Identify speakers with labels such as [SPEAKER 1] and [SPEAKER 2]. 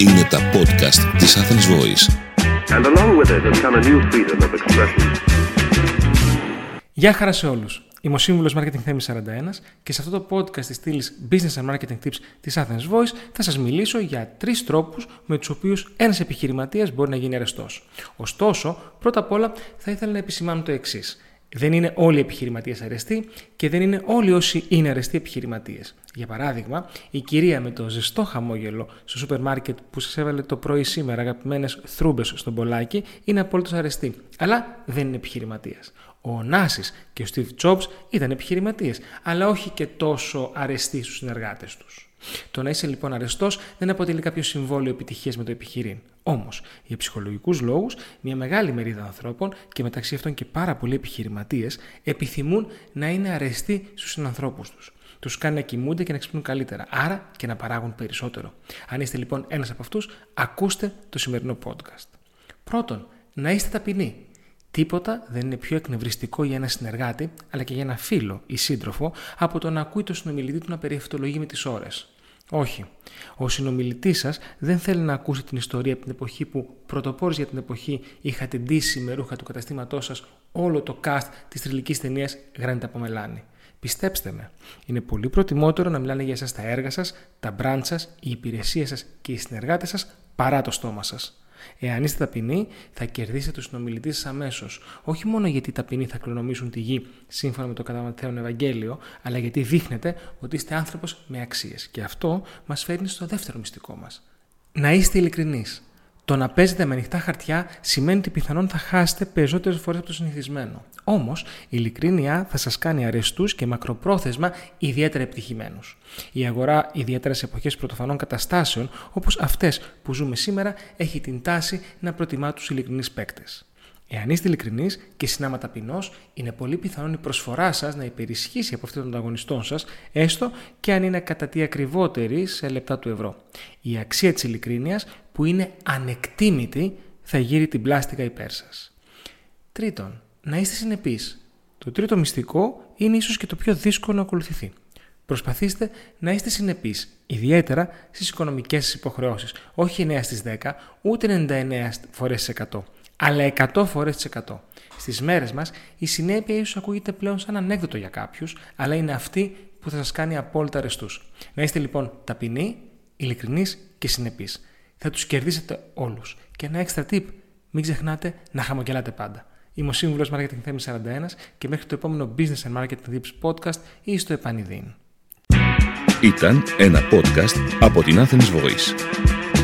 [SPEAKER 1] Είναι τα podcast της Athens Voice. And along with it has come a new freedom of expression. Γεια χαρά σε όλους. Είμαι ο σύμβουλος Marketing Θέμης 41 και σε αυτό το podcast της στήλης Business and Marketing Tips της Athens Voice θα σας μιλήσω για τρεις τρόπους με τους οποίους ένας επιχειρηματίας μπορεί να γίνει αρεστός. Ωστόσο, πρώτα απ' όλα θα ήθελα να επισημάνω το εξής. Δεν είναι όλοι οι επιχειρηματίες αρεστοί και δεν είναι όλοι όσοι είναι αρεστοί επιχειρηματίες. Για παράδειγμα, η κυρία με το ζεστό χαμόγελο στο σούπερ μάρκετ που σας έβαλε το πρωί σήμερα αγαπημένες θρούμπες στον πολλάκι είναι απόλυτος αρεστή. Αλλά δεν είναι επιχειρηματίας. Ο Νάσης και ο Steve Jobs ήταν επιχειρηματίες, αλλά όχι και τόσο αρεστοί στους συνεργάτες τους. Το να είσαι λοιπόν αρεστός δεν αποτελεί κάποιο συμβόλαιο επιτυχίας με το επιχειρήν. Όμως, για ψυχολογικούς λόγους, μια μεγάλη μερίδα ανθρώπων και μεταξύ αυτών και πάρα πολλοί επιχειρηματίες επιθυμούν να είναι αρεστοί στους συνανθρώπους τους. Τους κάνει να κοιμούνται και να ξυπνούν καλύτερα, άρα και να παράγουν περισσότερο. Αν είστε λοιπόν ένας από αυτούς, ακούστε το σημερινό podcast. Πρώτον, να είστε ταπεινοί. Τίποτα δεν είναι πιο εκνευριστικό για ένα συνεργάτη, αλλά και για ένα φίλο ή σύντροφο, από το να ακούει το συνομιλητή του να περιευτολογεί με τις ώρες. Όχι. Ο συνομιλητής σας δεν θέλει να ακούσει την ιστορία από την εποχή που πρωτοπόρη για την εποχή είχατε ντύσει με ρούχα του καταστήματός σας όλο το cast της τριλική ταινίας Γράνιτα από Μελάνη. Πιστέψτε με, είναι πολύ προτιμότερο να μιλάνε για εσάς τα έργα σας, τα brand σας, οι υπηρεσίε σας και οι συνεργάτες σας παρά το στόμα σας. Εάν είστε ταπεινοί, θα κερδίσετε τους συνομιλητή σας αμέσως. Όχι μόνο γιατί οι ταπεινοί θα κληρονομήσουν τη γη σύμφωνα με το καταματέον Ευαγγέλιο, αλλά γιατί δείχνετε ότι είστε άνθρωπος με αξίες. Και αυτό μας φέρνει στο δεύτερο μυστικό μας. Να είστε ειλικρινείς. Το να παίζετε με ανοιχτά χαρτιά σημαίνει ότι πιθανόν θα χάσετε περισσότερες φορές από το συνηθισμένο. Όμως, η ειλικρίνεια θα σας κάνει αρεστούς και μακροπρόθεσμα ιδιαίτερα επιτυχημένους. Η αγορά, ιδιαίτερα σε εποχές πρωτοφανών καταστάσεων όπως αυτές που ζούμε σήμερα, έχει την τάση να προτιμά τους ειλικρινείς παίκτες. Εάν είστε ειλικρινείς και συνάμα ταπεινός, είναι πολύ πιθανόν η προσφορά σας να υπερισχύσει από αυτή των ανταγωνιστών σας, έστω και αν είναι κατά τι ακριβότερη σε λεπτά του ευρώ. Η αξία της ειλικρίνειας, που είναι ανεκτήμητη, θα γύρει την πλάστικα υπέρ σας. Τρίτον, να είστε συνεπείς. Το τρίτο μυστικό είναι ίσως και το πιο δύσκολο να ακολουθηθεί. Προσπαθήστε να είστε συνεπείς, ιδιαίτερα στις οικονομικές υποχρεώσεις. Όχι 9 στις 10, ούτε 99 φορές 100 αλλά 100 φορές τις 100. Στις μέρες μας η συνέπεια ίσως ακούγεται πλέον σαν ανέκδοτο για κάποιους, αλλά είναι αυτή που θα σας κάνει απόλυτα αρεστούς. Να είστε λοιπόν ταπεινοί, ειλικρινείς και συνεπείς. Θα τους κερδίσετε όλους. Και ένα extra tip, μην ξεχνάτε να χαμογελάτε πάντα. Είμαι ο σύμβουλος Marketing Θέμης 41 και μέχρι το επόμενο Business and Marketing Tips podcast ή στο επανειδήν. Ήταν ένα podcast από την Athens Voice.